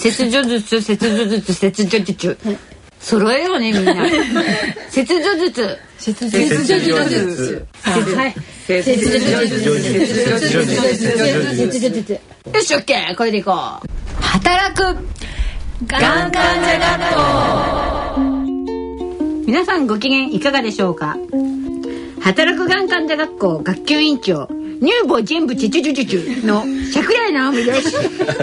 切除術切除術切除術揃えようねみんな。切除術切除術はい切除術よしオッケー。これでいこう。働く。がん患者学校皆さんご機嫌いかがでしょうか？働くがん患者学校学級委員長乳房全部チュチュチュチュチュの桜井直美です。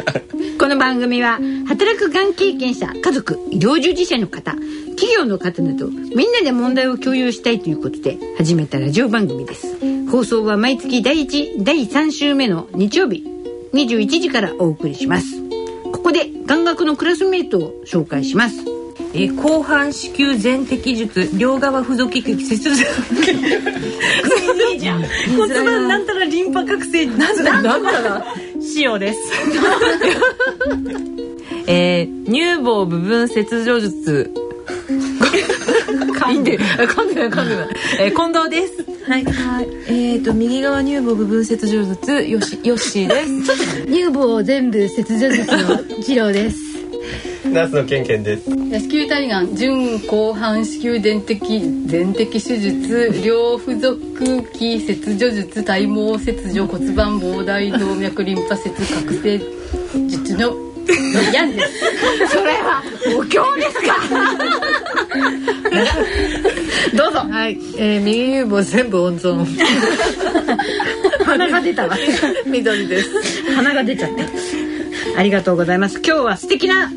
この番組は働くがん経験者家族医療従事者の方企業の方などみんなで問題を共有したいということで始めたラジオ番組です。放送は毎月第1第3週目の日曜日21時からお送りします。ここで眼学のクラスメートを紹介します。えー、後半子宮全摘術両側付属器切除 いいじゃん。骨盤なんたらリンパ覚醒なんだ。なんだ。塩です。えー、乳房部分切除術。噛んで噛んでない噛んでない、えー、近藤です。はい、はい、えっ、ー、と右側乳房部分切除術よしよっしーです。乳房全部切除術の次郎ですナースのケンケンです。子宮体がん準後半子宮全摘全摘手術両付属器切除術体毛切除骨盤膨大動脈リンパ節覚醒術のやんです。それはお経ですか？どうぞ。はい、えー、右乳房全部温存。鼻が出たわ。緑です。鼻が出ちゃった。ありがとうございます。今日は素敵な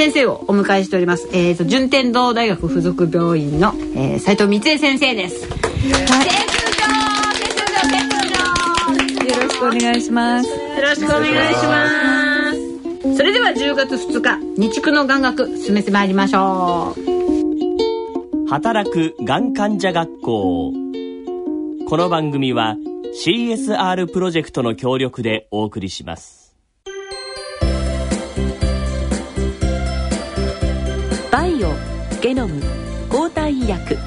先生をお迎えしております。えっ、ー、と順天堂大学附属病院の、えー、斉藤光恵先生です。よろしくお願いします。よろしくお願いします。それでは10月2日日区の眼学進めてまいりましょう。働くがん患者学校。この番組は CSR プロジェクトの協力でお送りします。ゲノム抗体医薬。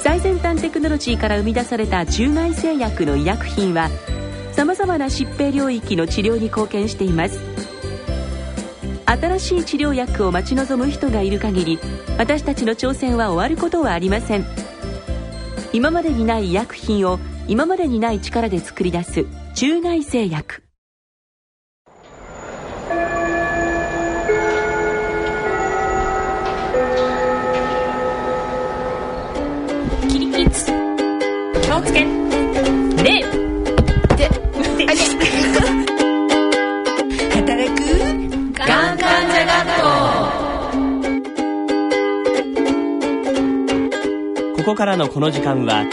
最先端テクノロジーから生み出された中外製薬の医薬品はさまざまな疾病領域の治療に貢献しています。新しい治療薬を待ち望む人がいる限り私たちの挑戦は終わることはありません。今までにない医薬品を今までにない力で作り出す中外製薬。をつけ。でで働く。がん患者学校ここからのこの時間は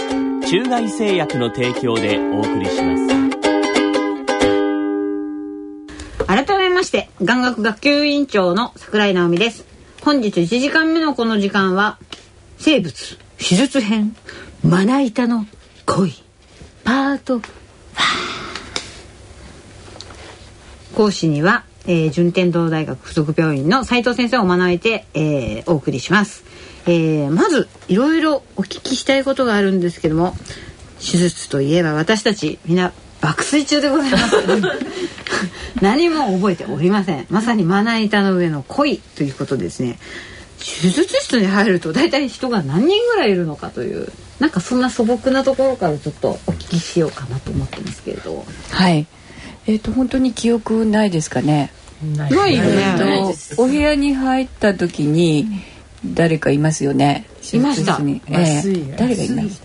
中外製薬の提供でお送りします。改めまして眼学学級委員長の桜井直美です。本日1時間目のこの時間は生物手術編。まな板の恋。パート。講師には、えー、順天堂大学附属病院の斉藤先生を招いて、えー、お送りします、えー、まずいろいろお聞きしたいことがあるんですけども手術といえば私たちみんな爆睡中でございます。何も覚えておりません。まさにまな板の上の恋ということですね手術室に入ると大体人が何人ぐらいいるのかというなんかそんな素朴なところからちょっとお聞きしようかなと思ってますけれど。はい。えっ、ー、と本当に記憶ないですかね？ないよね、えー、お部屋に入った時に誰かいますよね？いました、えー、誰がいまし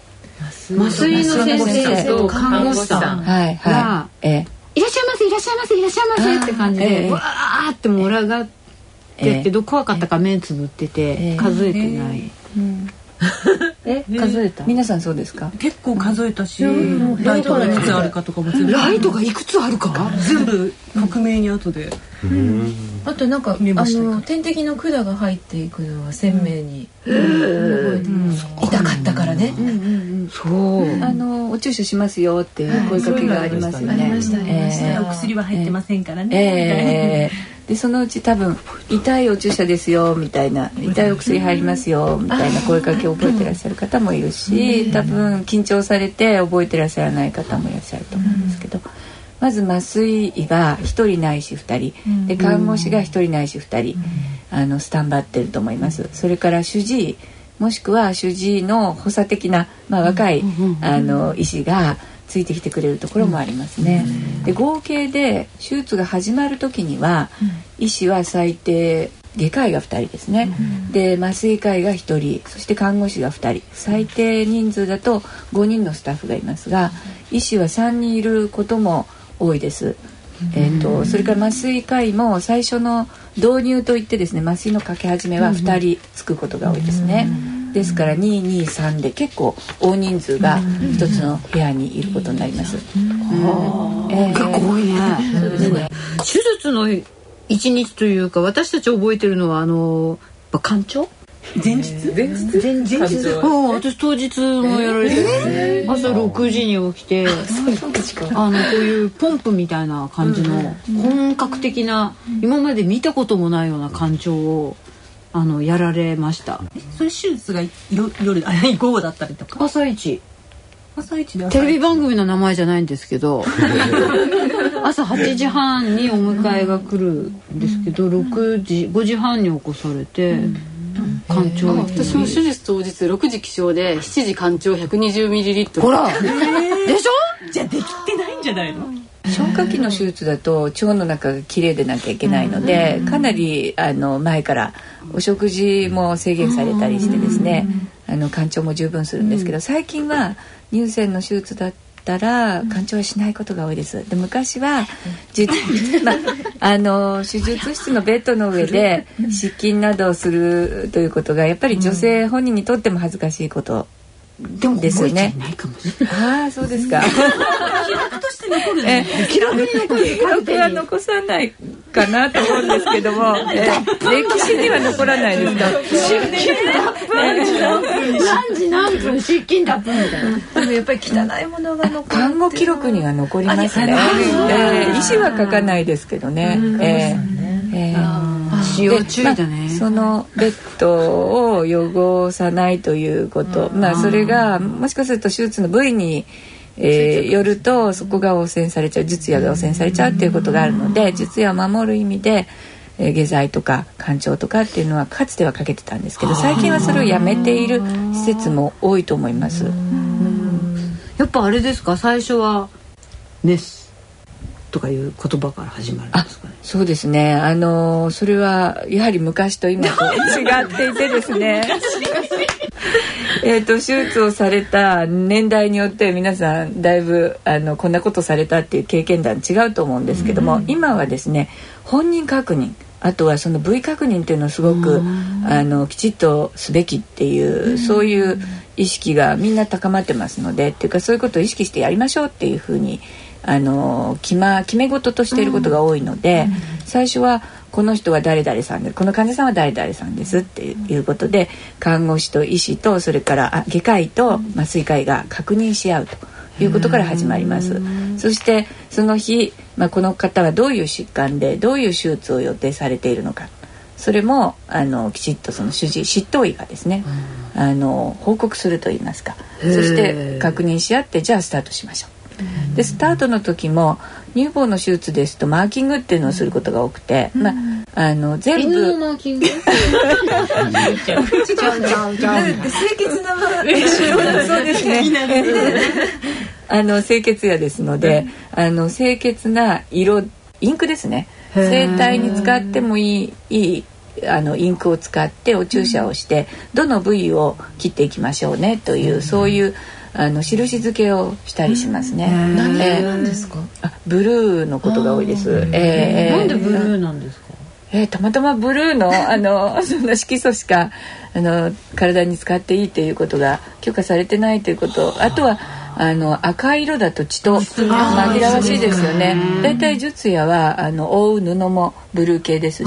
た？麻酔。の先生と看護師さん。はいはい、えー、いらっしゃいませいらっしゃいませいらっしゃいませって感じで、えー、わーって群がってけど怖かったか目つぶってて数えてない、うん。え数えた？皆さんそうですか？結構数えたし、ライトがいくつあるかとかも全部ライトがいくつあるか？全部克明に後で。あとなんかあの点滴の管が入っていくのは鮮明に。覚えてます。痛かったからね。そう。あのお注射しますよっていう声かけがありますよね。お薬は入ってませんからねでそのうち多分「痛いお注射ですよ」みたいな「痛いお薬入りますよ」みたいな声かけを覚えてらっしゃる方もいるし多分緊張されて覚えてらっしゃらない方もいらっしゃると思うんですけど。まず麻酔医が1人ないし2人。で看護師が1人ないし2人あのスタンバってると思います。それから主治医もしくは主治医の補佐的な、まあ、若いあの医師がついてきてくれるところもありますね。で合計で手術が始まる時には、医師は最低外科医が2人ですね、で麻酔科医が1人そして看護師が2人。最低人数だと5人のスタッフがいますが医師は3人いることも多いです。えーと、それから麻酔科医も最初の導入といってですね麻酔のかけ始めは2人つくことが多いですね。ですから223で結構大人数が一つの部屋にいることになります。えー、結構多いね。そうですね。手術の一日というか私たち覚えてるのはあの館長前日？前日？前日？うん。私当日もやられて、えー、朝6時に起きてあのこういうポンプみたいな感じの本格的な今まで見たこともないような館長をあのやられました。それ手術が夜 あ午後だったりとか？朝一。朝一でテレビ番組の名前じゃないんですけど 朝8時半にお迎えが来るんですけど6時5時半に起こされて。うん。館長私も手術当日6時起床で7時館長 120ml ほら！でしょ？じゃあできてないんじゃないの？消化器の手術だと腸の中がきれいでなきゃいけないのでかなりあの前からお食事も制限されたりしてですねあの肝腸も十分するんですけど最近は乳腺の手術だったら肝腸はしないことが多いです。で昔は、まあ、あの手術室のベッドの上で失禁などをするということがやっぱり女性本人にとっても恥ずかしいことでもですよね。ああ、そうですか。記録として残るね。記録に残る。記録は残さないかなと思うんですけども、え歴史には残らないですか？何時何分失禁脱分みたいな。でもやっぱり汚いものが残る。看護記録には残りますね。え医師は書かないですけどね。ええ注意だね、まあ、そのベッドを汚さないということ、まあそれがもしかすると手術の部位にえー、よるとそこが汚染されちゃう術野が汚染されちゃうっていうことがあるので術野を守る意味で、えー、下剤とか肝腸とかっていうのはかつてはかけてたんですけど最近はそれをやめている施設も多いと思います。やっぱあれですか？最初はメスとかいう言葉から始まるんですかね。そうですね。あのそれはやはり昔と今と 違っていてですね。えっと手術をされた年代によって皆さんだいぶあのこんなことされたっていう経験談違うと思うんですけども、うん、今はですね本人確認あとはその部位確認っていうのをすごくあのきちっとすべきっていう、そういう意識がみんな高まってますのでっていうかそういうことを意識してやりましょうっていうふうにあの決,、ま、決め事としていることが多いので、うん、最初はこの人は誰々さんでこの患者さんは誰々さんですっていうことで看護師と医師とそれからあ外科医と麻酔科医が確認し合うということから始まります。そしてその日、まあ、この方はどういう疾患でどういう手術を予定されているのか。それもあのきちっとその主治執刀医がですね、あの報告すると言いますか。そして確認し合ってじゃあスタートしましょう。でスタートの時も乳房の手術ですとマーキングっていうのをすることが多くて、まああの全部マーキング？清潔なそうですね。あの清潔屋ですので、あの清潔な色インクですね。声帯に使ってもいいいいあのインクを使ってお注射をして、どの部位を切っていきましょうねという、そういうあの印付けをしたりしますね。何なんですか？あ、ブルーのことが多いです。えー、なんでブルーなんですか？えー、たまたまブルーのあの その色素しかあの体に使っていいっていうことが許可されてないということあとはあの赤い色だと血と紛らわしいですよね。だいたい術野はあの覆う布もブルー系ですし、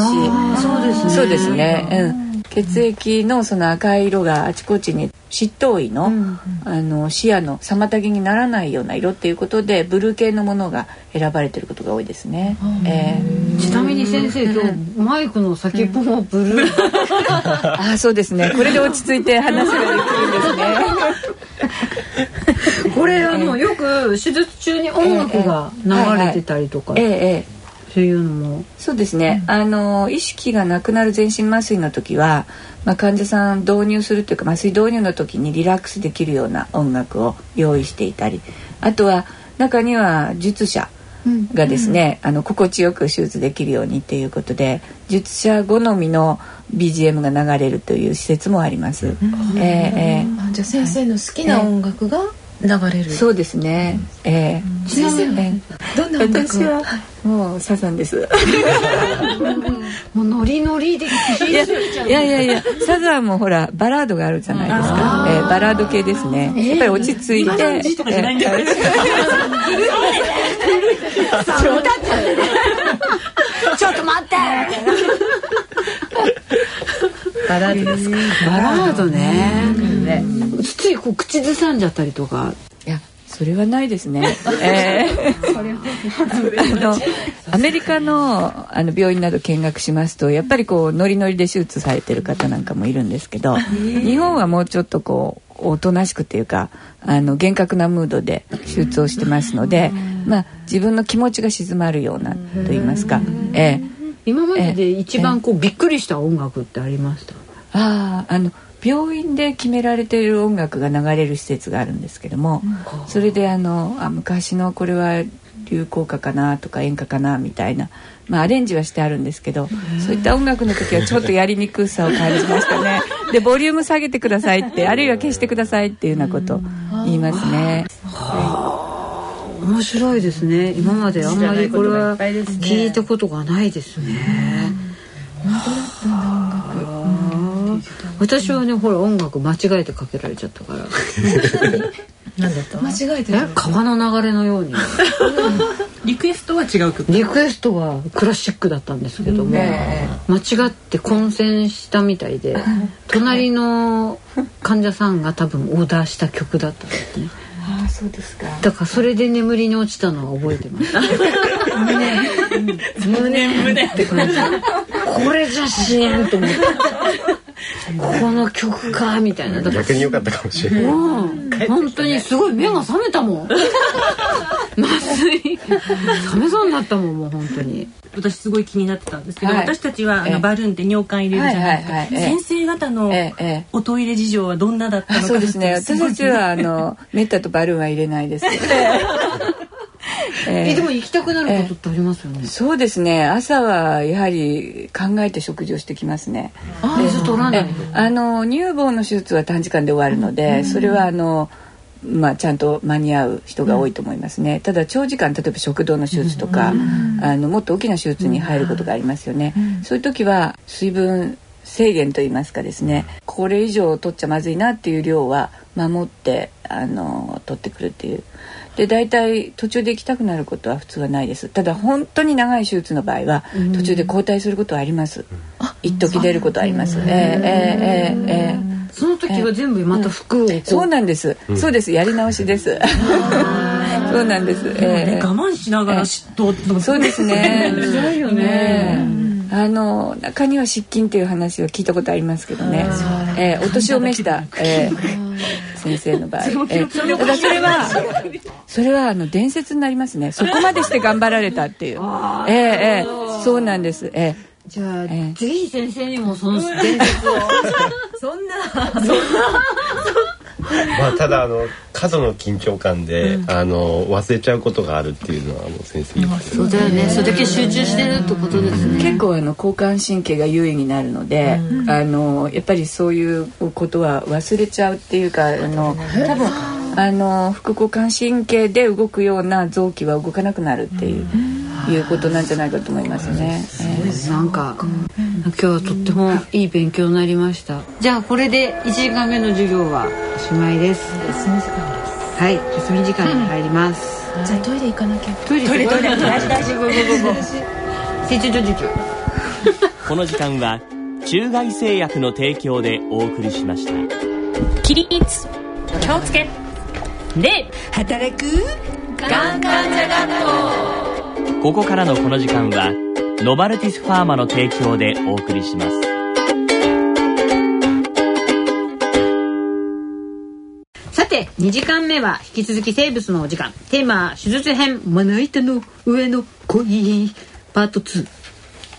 そうですね。そうですね。うん。血液のその赤い色があちこちに執刀医の,、あの視野の妨げにならないような色っていうことでブルー系のものが選ばれてることが多いですね。えー、ちなみに先生今日マイクの先っぽもブルー。あそうですね。これで落ち着いて話ができるんですね。ここれあのよく手術中に音楽が流れてたりとか、ええええそういうのも。そうですね、あの意識がなくなる全身麻酔の時は、まあ、患者さん導入するというか麻酔導入の時にリラックスできるような音楽を用意していたりあとは中には術者がですね、あの心地よく手術できるようにっていうことで術者好みの BGM が流れるという施設もあります。えええ。あじゃあ先生の好きな音楽が流れる、えそうですね。ええ。先生はえ。どんな音楽私はもうサザンです。もうノリノリで聴いやいやいやサザンもほらバラードがあるじゃないですか、えーバラード系ですね、やっぱり落ち着いて、えーちょっと待って。バラードですか。バラードね。ついこう口ずさんじゃったりとか。いやそれはないですね。えー。あのアメリカのあの病院など見学しますとやっぱりこうノリノリで手術されてる方なんかもいるんですけど、日本はもうちょっとこうおとなしくっていうかあの厳格なムードで手術をしてますので、まあ自分の気持ちが静まるようなと言いますか、えー今までで一番こうびっくりした音楽ってありました？あああの病院で決められている音楽が流れる施設があるんですけども、それであのあ昔のこれは流行歌かなとか演歌かなみたいな、まあ、アレンジはしてあるんですけどそういった音楽の時はちょっとやりにくさを感じましたね。でボリューム下げてくださいってあるいは消してくださいっていうようなことを言いますね。面白いですね。今まであんまりこれは聞いたことがないですね。私はねほら音楽間違えてかけられちゃったから。なんだった？間違えて川の流れのように。リクエストは違う曲？リクエストはクラシックだったんですけども、間違って混戦したみたいで隣の患者さんが多分オーダーした曲だったんですねそうですか。だからそれで眠りに落ちたのは覚えてます。胸。胸。って感じこれじゃしえんと思って。この曲かみたいな。だから逆に良かったかもしれない。うん。本当にすごい目が覚めたもん麻酔覚めそうになったもんもう本当に。私すごい気になってたんですけど、はい。私たちはあええ。のバルーンって尿管入れるじゃないですか、はいはいはい。ええ。先生方のおトイレ事情はどんなだったのかあそうですね。私たちはあのメッタとバルーンは入れないです。ええ。でも行きたくなることってありますよね。そうですね。朝はやはり考えて食事をしてきますね。水取らないえあの乳房の手術は短時間で終わるので、それはあのまあ、ちゃんと間に合う人が多いと思いますね、ただ長時間例えば食道の手術とか、あのもっと大きな手術に入ることがありますよね、そういう時は水分制限といいますかですね。これ以上取っちゃまずいなっていう量は守ってあの取ってくるっていうで大体途中で行きたくなることは普通はないです。ただ本当に長い手術の場合は途中で交代することはあります、一時出ることあります、えー、えー、えー、ええ。その時は全部また服を、うん、そうなんです、うん、そうです。やり直しです。そうなんです、えー、我慢しながら、えー、そうですね。辛いよね、あの中には失禁っていう話は聞いたことありますけどね、えーお年を召した、えー先生の場合、えーただそれはそれはあの伝説になりますね。そこまでして頑張られたっていう。えーえーそうなんです。えじゃあ、ええぜひ先生にもその伝説を。そんな まあただあの過度の緊張感で、あの忘れちゃうことがあるっていうのはもう先生言ってそうだよね。それだけ集中してるってことですね。結構あの交感神経が優位になるので、あのやっぱりそういうことは忘れちゃうっていうかあの多分あの副交感神経で動くような臓器は動かなくなるっていう,、いうことなんじゃないかと思いますね。ええなんか、今日はとってもいい勉強になりました。じゃあこれで1時間目の授業はおしまいです。休み時間です。はい休み時間に入ります、じゃあトイレ行かなきゃ。トイレトイレトイレ大事大事 go go go go成長授業この時間は中外製薬の提供でお送りしました。起立気をつけ。礼働く。がん患者学校ここからのこの時間はノバルティスファーマの提供でお送りします。さてて2時間目は引き続き生物のお時間。テーマは手術編まな板の上の恋パート2、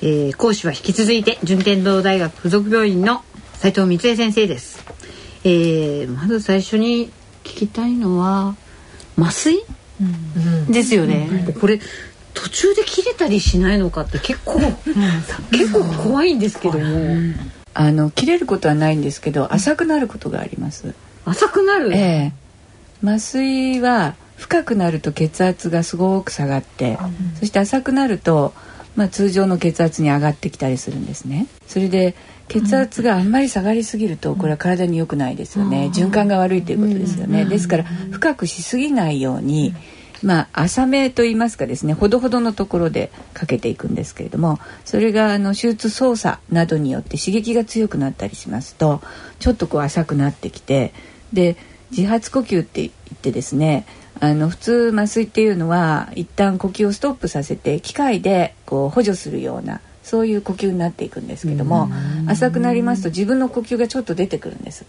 えー、講師は引き続いて順天堂大学附属病院の斉藤光恵先生です、えー、まず最初に聞きたいのは麻酔、ですよね、これ途中で切れたりしないのかって結構、結構怖いんですけども、あの切れることはないんですけど浅くなることがあります。浅くなる、ええ。麻酔は深くなると血圧がすごく下がって、そして浅くなると、まあ、通常の血圧に上がってきたりするんですね。それで血圧があんまり下がりすぎるとこれは体に良くないですよね。循環が悪いということですよね。ですから深くしすぎないように、まあ、浅めといいますかですねほどほどのところでかけていくんですけれどもそれがあの手術操作などによって刺激が強くなったりしますとちょっとこう浅くなってきてで自発呼吸って言ってですねあの普通麻酔っていうのは一旦呼吸をストップさせて機械でこう補助するようなそういう呼吸になっていくんですけども浅くなりますと自分の呼吸がちょっと出てくるんです。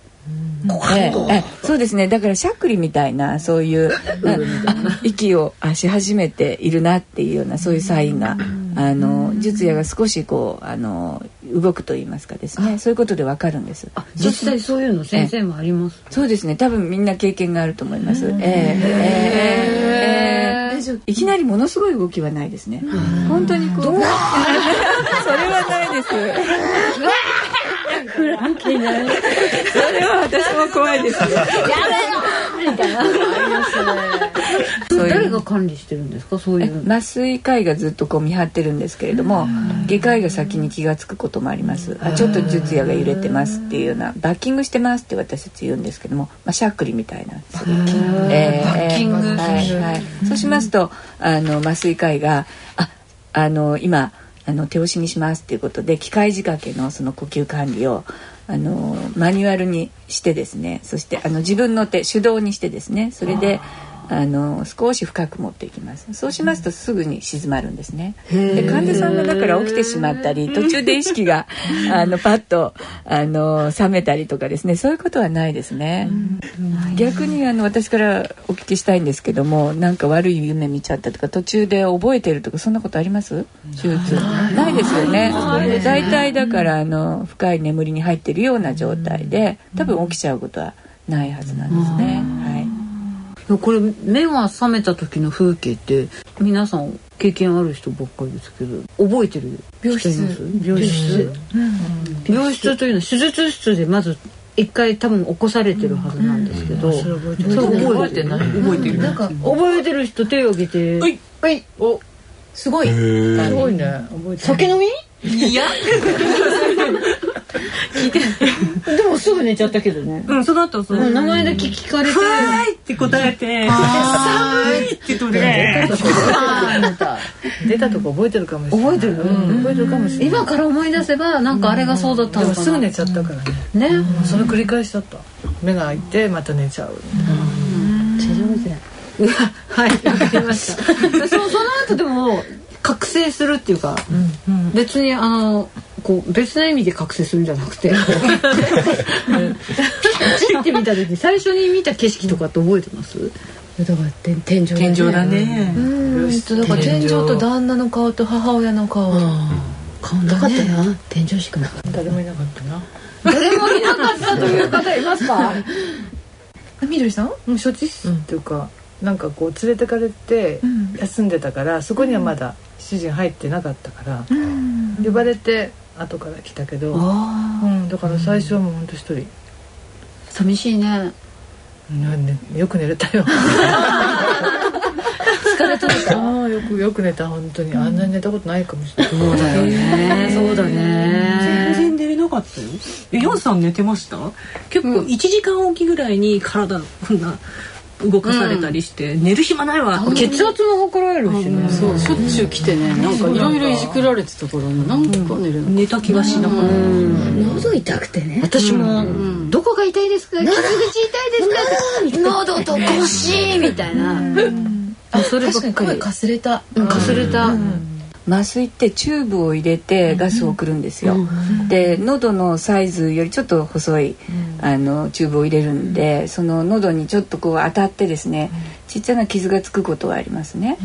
ええええそうですね。だからしゃっくりみたいなそういうあ息をあし始めているなっていうようなそういうサインがあの術野が少しこうあの動くと言いますかですね。そういうことでわかるんです。実際そういうの先生もあります。そうですね。多分みんな経験があると思います。ええ。ええええいきなりものすごい動きはないですね。本当にこう それはないです。フランケンな それは私も怖いです。ね。みたいなそういう。誰が管理してるんですか？そういう。麻酔科医がずっとこう見張ってるんですけれども外科医が先に気が付くこともあります。あちょっと術野が揺れてますっていうようなバッキングしてますって私たち言うんですけども、まあ、しゃっくりみたいな。えーバッキングはいはい、そうしますとあの麻酔科医がああの今あの手押しにしますっていうことで機械仕掛けのその呼吸管理をあのマニュアルにしてですねそしてあの自分の手手動にしてですねそれであの少し深く持っていきます。そうしますとすぐに静まるんですね。で患者さんがだから起きてしまったり途中で意識が あのパッとあの冷めたりとかですね。そういうことはないですね。逆にあの私からお聞きしたいんですけどもなんか悪い夢見ちゃったとか途中で覚えてるとかそんなことあります？手術。ない。ですよね。大体だからあの深い眠りに入ってるような状態で多分起きちゃうことはないはずなんですね。はいこれ目が覚めた時の風景って皆さん経験ある人ばっかりですけど覚えてる病室。病室。病室。というのは手術室でまず一回多分起こされてるはずなんですけど、それ覚えてない。覚えてるなんか覚えてる人手を挙げてはい。はい。お。すごい。すごいね。覚えて酒飲み？いや でもすぐ寝ちゃったけどね、うんその後その名前だけ聞かれて「はーい」って答えて「寒い」って言ってね。出たとこ覚えてるかもしれない。覚えてる？うん。覚えてるかもしれない。今から思い出せばなんかあれがそうだったでのかな。もすぐ寝ちゃったからね。ね。その繰り返しだった。目が開いてまた寝ちゃう。はいわかりましたそその後でも覚醒するっていうか、別にあのこう別な意味で覚醒するんじゃなくて。ピッて見た時最初に見た景色とかって覚えてます？だから天天井だね。天井だね。うん。とだから天井と旦那の顔と母親の顔。顔なかったな。天井しかなかった。誰もいなかったな。誰もいなかったという方いますか？みどりさん？うん。処置室っていうか、なんかこう連れてかれて休んでたから、そこにはまだ主人入ってなかったから、呼ばれて後から来たけど、うん、だから最初はもうほんと一人、寂しいね。なんでよく寝れたよ。疲れとるか。ああよくよく寝た本当に。あんなに寝たことないかもしれない、そうだよね。そうだ全ね然寝れなかったよえヨンさん寝てました？結構1時間おきぐらいに体こんな動かされたりして、寝る暇ないわ。血圧も測られるしね。そう。しょっちゅう来てね。なんかいろいろいじくられてたからね。なんか寝れな寝た気がしなかった、喉痛くてね。私も「どこが痛いですか？傷口痛いですか?」喉と腰みたいな。あそればっ確かに声かりかすれた。かすれた麻酔ってチューブを入れてガスを送るんですよ。で喉のサイズよりちょっと細い、あのチューブを入れるんで、その喉にちょっとこう当たってですね、ちっちゃな傷がつくことがありますね。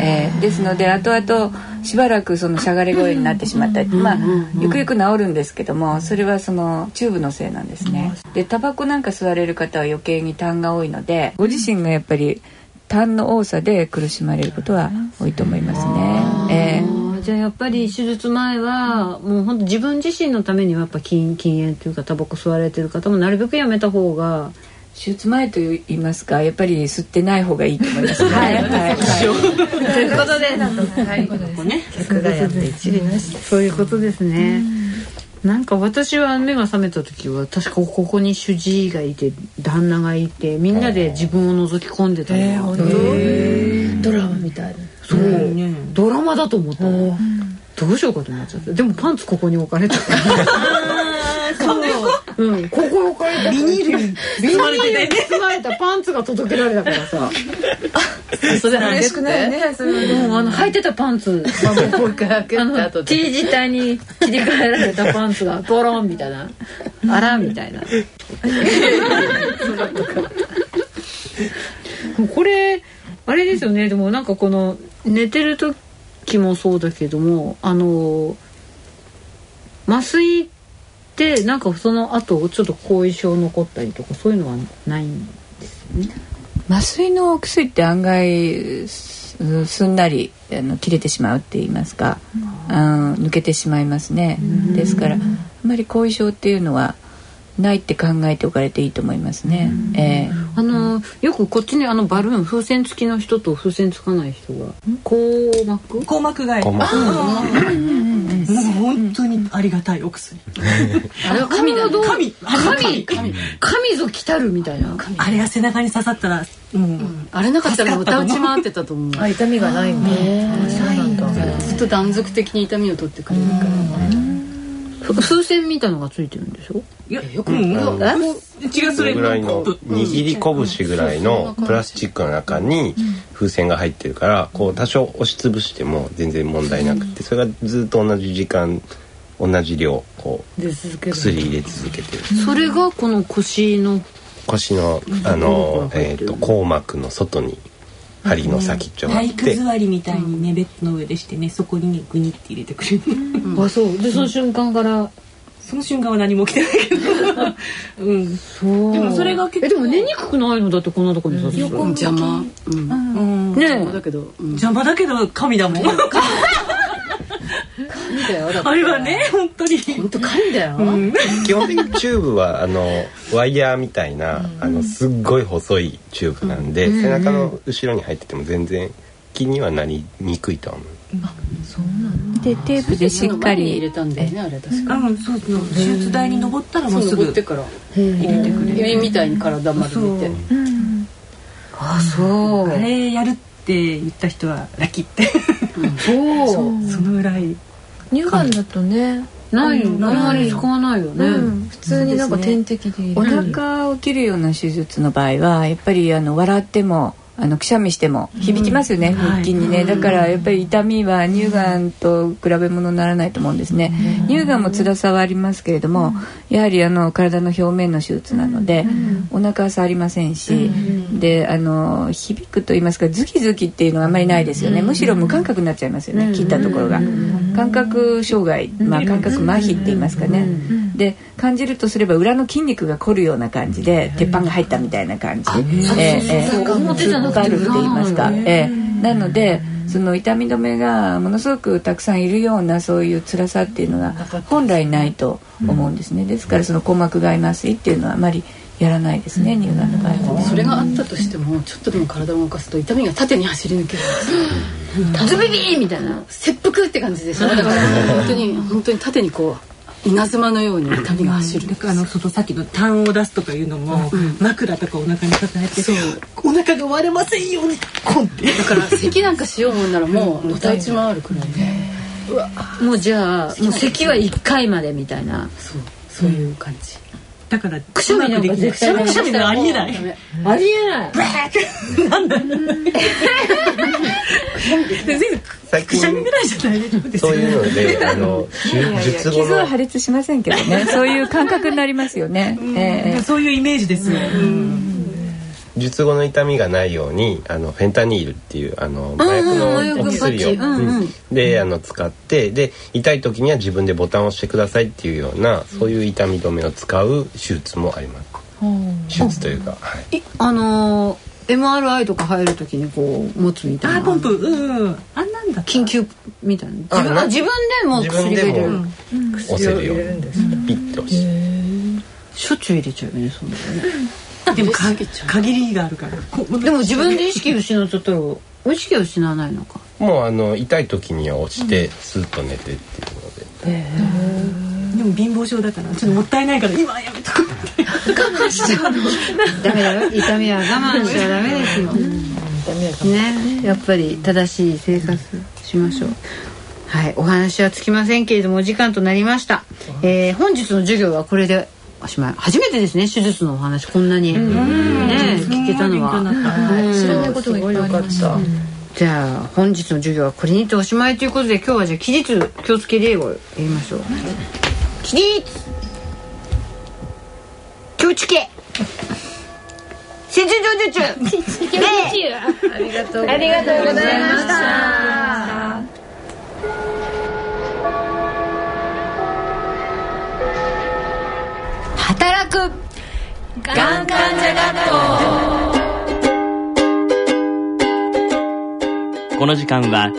えーですので後々しばらくそのしゃがれ声になってしまったり、まあゆくゆく治るんですけども、それはそのチューブのせいなんですね。でタバコなんか吸われる方は余計に痰が多いので、ご自身がやっぱり痰の多さで苦しまれることは多いと思いますね。えーじゃあやっぱり手術前はもう本当自分自身のためにはやっぱ禁禁煙というかタバコ吸われてる方もなるべくやめた方が手術前と言いますか。やっぱり吸ってない方がいいと思いますね。はい、はい、ということで、はい。ここね、客がやって一理なしそういうことですね。なんか私は目が覚めた時は確かここに主治医がいて旦那がいてみんなで自分を覗き込んでたの。が、ドラマみたいな。そう、ドラマだと思ったの、どうしようかと思っちゃったでもパンツここに置かれてた。う。ん、ここに置かれたビニールに 包まれてて。包まれたパンツが届けられたからさ それ嬉しくないねそれもうあの履いてたパンツ。まあもう。一回開けた後 T で字体に切り替えられたパンツがボロンみたいな。あらみたいな。これあれですよね。でもなんかこの寝てる時もそうだけどもあの麻酔ってなんかその後ちょっと後遺症残ったりとかそういうのはないんですよね。麻酔のお薬って案外すすんなりあの切れてしまうって言いますか、うん、抜けてしまいますね。ですからあんまり後遺症っていうのはないって考えておかれていいと思いますね。ええ。あのよくこっちにあのバルーン風船付きの人と風船つかない人が硬膜？硬膜外こんばんはもう本当にありがたいお薬。あれは神だね。神神神神。ぞ来たるみたいな。あれが背中に刺さったらうん。あれなかったら歌打ち回ってたと思う。あ痛みがないんだ。そうなんだ。ずっと断続的に痛みを取ってくれるから。ふ風船みたいのがついてるんでしょ？いやよくうん。違うそそれれぐらいの握り拳ぐらいのプラスチックの中に風船が入ってるからこう多少押しつぶしても全然問題なくてそれがずっと同じ時間同じ量こう薬入れ続けてる。それがこの腰の腰のあの、えー、と硬膜の外に針の先っちょがあっ体育て座りみたいにねベッドの上でしてねそこにねグニって入れてくれる。あそう。でその瞬間からその瞬間は何も起きてないけど。うん。そ うでもそれが結構えでも寝にくくないのだってこんなとこにさすうん邪魔うん。うん。ね邪魔だけど。うん。邪魔だけど神だもん。神だよ あれはね本当に。本当神だよ。基本的にチューブはあのワイヤーみたいなあのすっごい細いチューブなんで、背中の後ろに入ってても全然気にはなりにくいとは思う。でテープでしっか前に入れりたんだよねあれ確か。うんそうそう。手術台に登ったらもうすぐそう登ってから入れてくれる。指みたいに体丸めて。あそう。あれやるって言った人はラッキーって。そう。そのぐらい。乳がんだとね。ないよあんまり使わないよね、うん。普通になんか点滴で入お腹を切るような手術の場合はやっぱりあの笑ってもあのくしゃみしても響きますよね、腹筋にね、だからやっぱり痛みは乳がんと比べ物にならないと思うんですね、乳がんも辛さはありますけれども、やはりあの体の表面の手術なので、お腹は触りませんし、であの響くと言いますかズキズキっていうのはあんまりないですよね、むしろ無感覚になっちゃいますよね、切ったところが、感覚障害、まあ、感覚麻痺って言いますかね、で感じるとすれば裏の筋肉が凝るような感じで鉄板が入ったみたいな感じ、ええええ。表じゃなくて突っ張るって言いますか、ええなのでその痛み止めがものすごくたくさんいるようなそういう辛さっていうのが本来ないと思うんですね。ですからその鼓膜外麻酔っていうのはあまりやらないですね乳がんの場合は。ねそれがあったとしてもちょっとでも体を動かすと痛みが縦に走り抜ける。ズビビーみたいな切腹って感じでしょだから本当に本当に縦にこう稲妻のように痛みが走る。だからあのそのさっきの痰を出すとかいうのも、枕とかお腹に抱えてお腹が割れませんようにコンって。だから咳なんかしようもんならもうのたうち回るくらいで。もうじゃあもう咳は1回までみたいな。そう。そういう感じだからくしゃみなんか絶対くしゃみがありえない。ありえない。なんだ最くしゃみぐらいじゃ大丈夫ですそういうので あの術後傷はの破裂しませんけどね。そういう感覚になりますよね、ええ。そういうイメージです術後の痛みがないようにあのフェンタニールっていうあの麻薬のお薬を、うんうん。であの使ってで痛い時には自分でボタンを押してくださいっていうようなそういう痛み止めを使う手術もあります。手術というか、はい、いあのー MRI とか入るときにこう持つみたいな。あポンプ。うんあんなんだ緊急みたいな。自分なあ自分でも薬が入れる。でも押せるよう入れるんですにピッと押して。しょっちゅう入れちゃうよねそんなのねでもか限りがあるから。こでも自分で意識失っちゃったら意識は失わないのか。もうあの痛い時には押してスッと寝てっていうので、でも貧乏症だからちょっともったいないから今はやめとくって。ダメだよ。痛みは我慢しちゃダメですよ。ね。やっぱり正しい生活しましょう。はい。お話はつきませんけれどもお時間となりました、えー本日の授業はこれでおしまい。初めてですね手術のお話こんなに。ね聞けたのは。うん知らないことがいっぱいありましたじゃあ本日の授業はこれにておしまいということで今日はじゃあ起立気をつけ例をやりましょう。起立気をつけ。切除術礼ありがとうありがとうございました働く。がん患者学校この時間は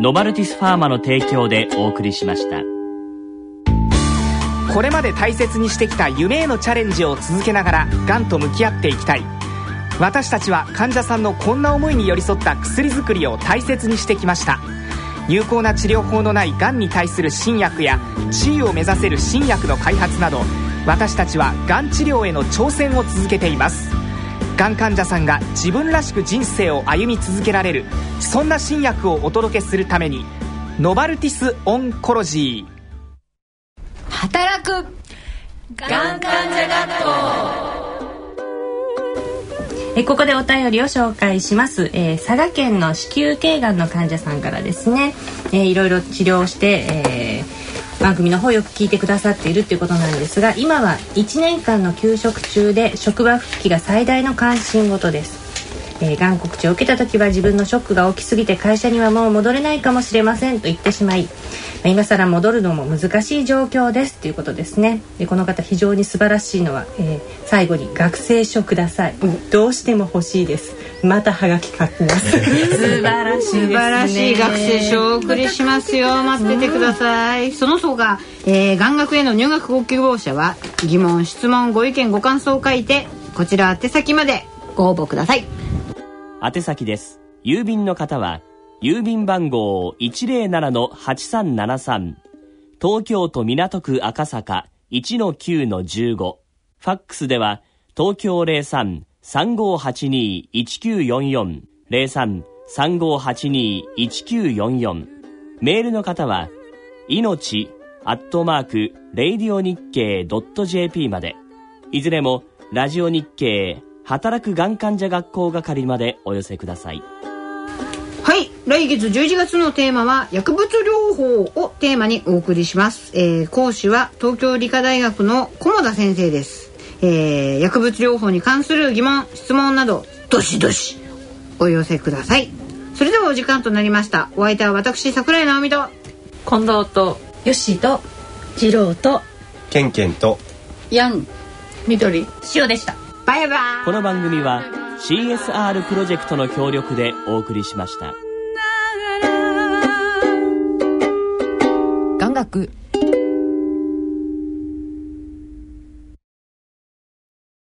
ノバルティスファーマの提供でお送りしました。これまで大切にしてきた夢へのチャレンジを続けながらがんと向き合っていきたい。私たちは患者さんのこんな思いに寄り添った薬作りを大切にしてきました。有効な治療法のないがんに対する新薬や地位を目指せる新薬の開発など私たちはがん治療への挑戦を続けています。がん患者さんが自分らしく人生を歩み続けられるそんな新薬をお届けするためにノバルティス・オンコロジー働く。がん患者学校。えここでお便りを紹介します、えー佐賀県の子宮頸がんの患者さんからですね、えーいろいろ治療して、えー番組の方よく聞いてくださっているっていうことなんですが今は1年間の休職中で職場復帰が最大の関心事です。えー、がん告知を受けた時は自分のショックが大きすぎて会社にはもう戻れないかもしれませんと言ってしまい、まあ今更戻るのも難しい状況ですということですね。でこの方非常に素晴らしいのは、えー最後に学生証ください、どうしても欲しいです。またハガキ書きます。素晴らしいね。素晴らしい学生証をお送りしますよ。待っててください。その他、えー、眼学への入学ご希望者は疑問質問ご意見ご感想を書いてこちら宛先までご応募ください宛先です。郵便の方は郵便番号107-8373東京都港区赤坂1-9-15ファックスでは東京03-3582-1944 03-3582-1944メールの方は命アットマーク、レイディオ日経 .jp まで、いずれも、ラジオ日経、働くがん患者学校係までお寄せください。はい。来月11月のテーマは薬物療法をテーマにお送りします、えー講師は東京理科大学の菰田先生です、えー薬物療法に関する疑問質問などどしどしお寄せください。それではお時間となりました。お相手は私桜井直美と近藤とよしと次郎とケンケンとヤン緑塩でしたバイバイこの番組は CSR プロジェクトの協力でお送りしました。眼学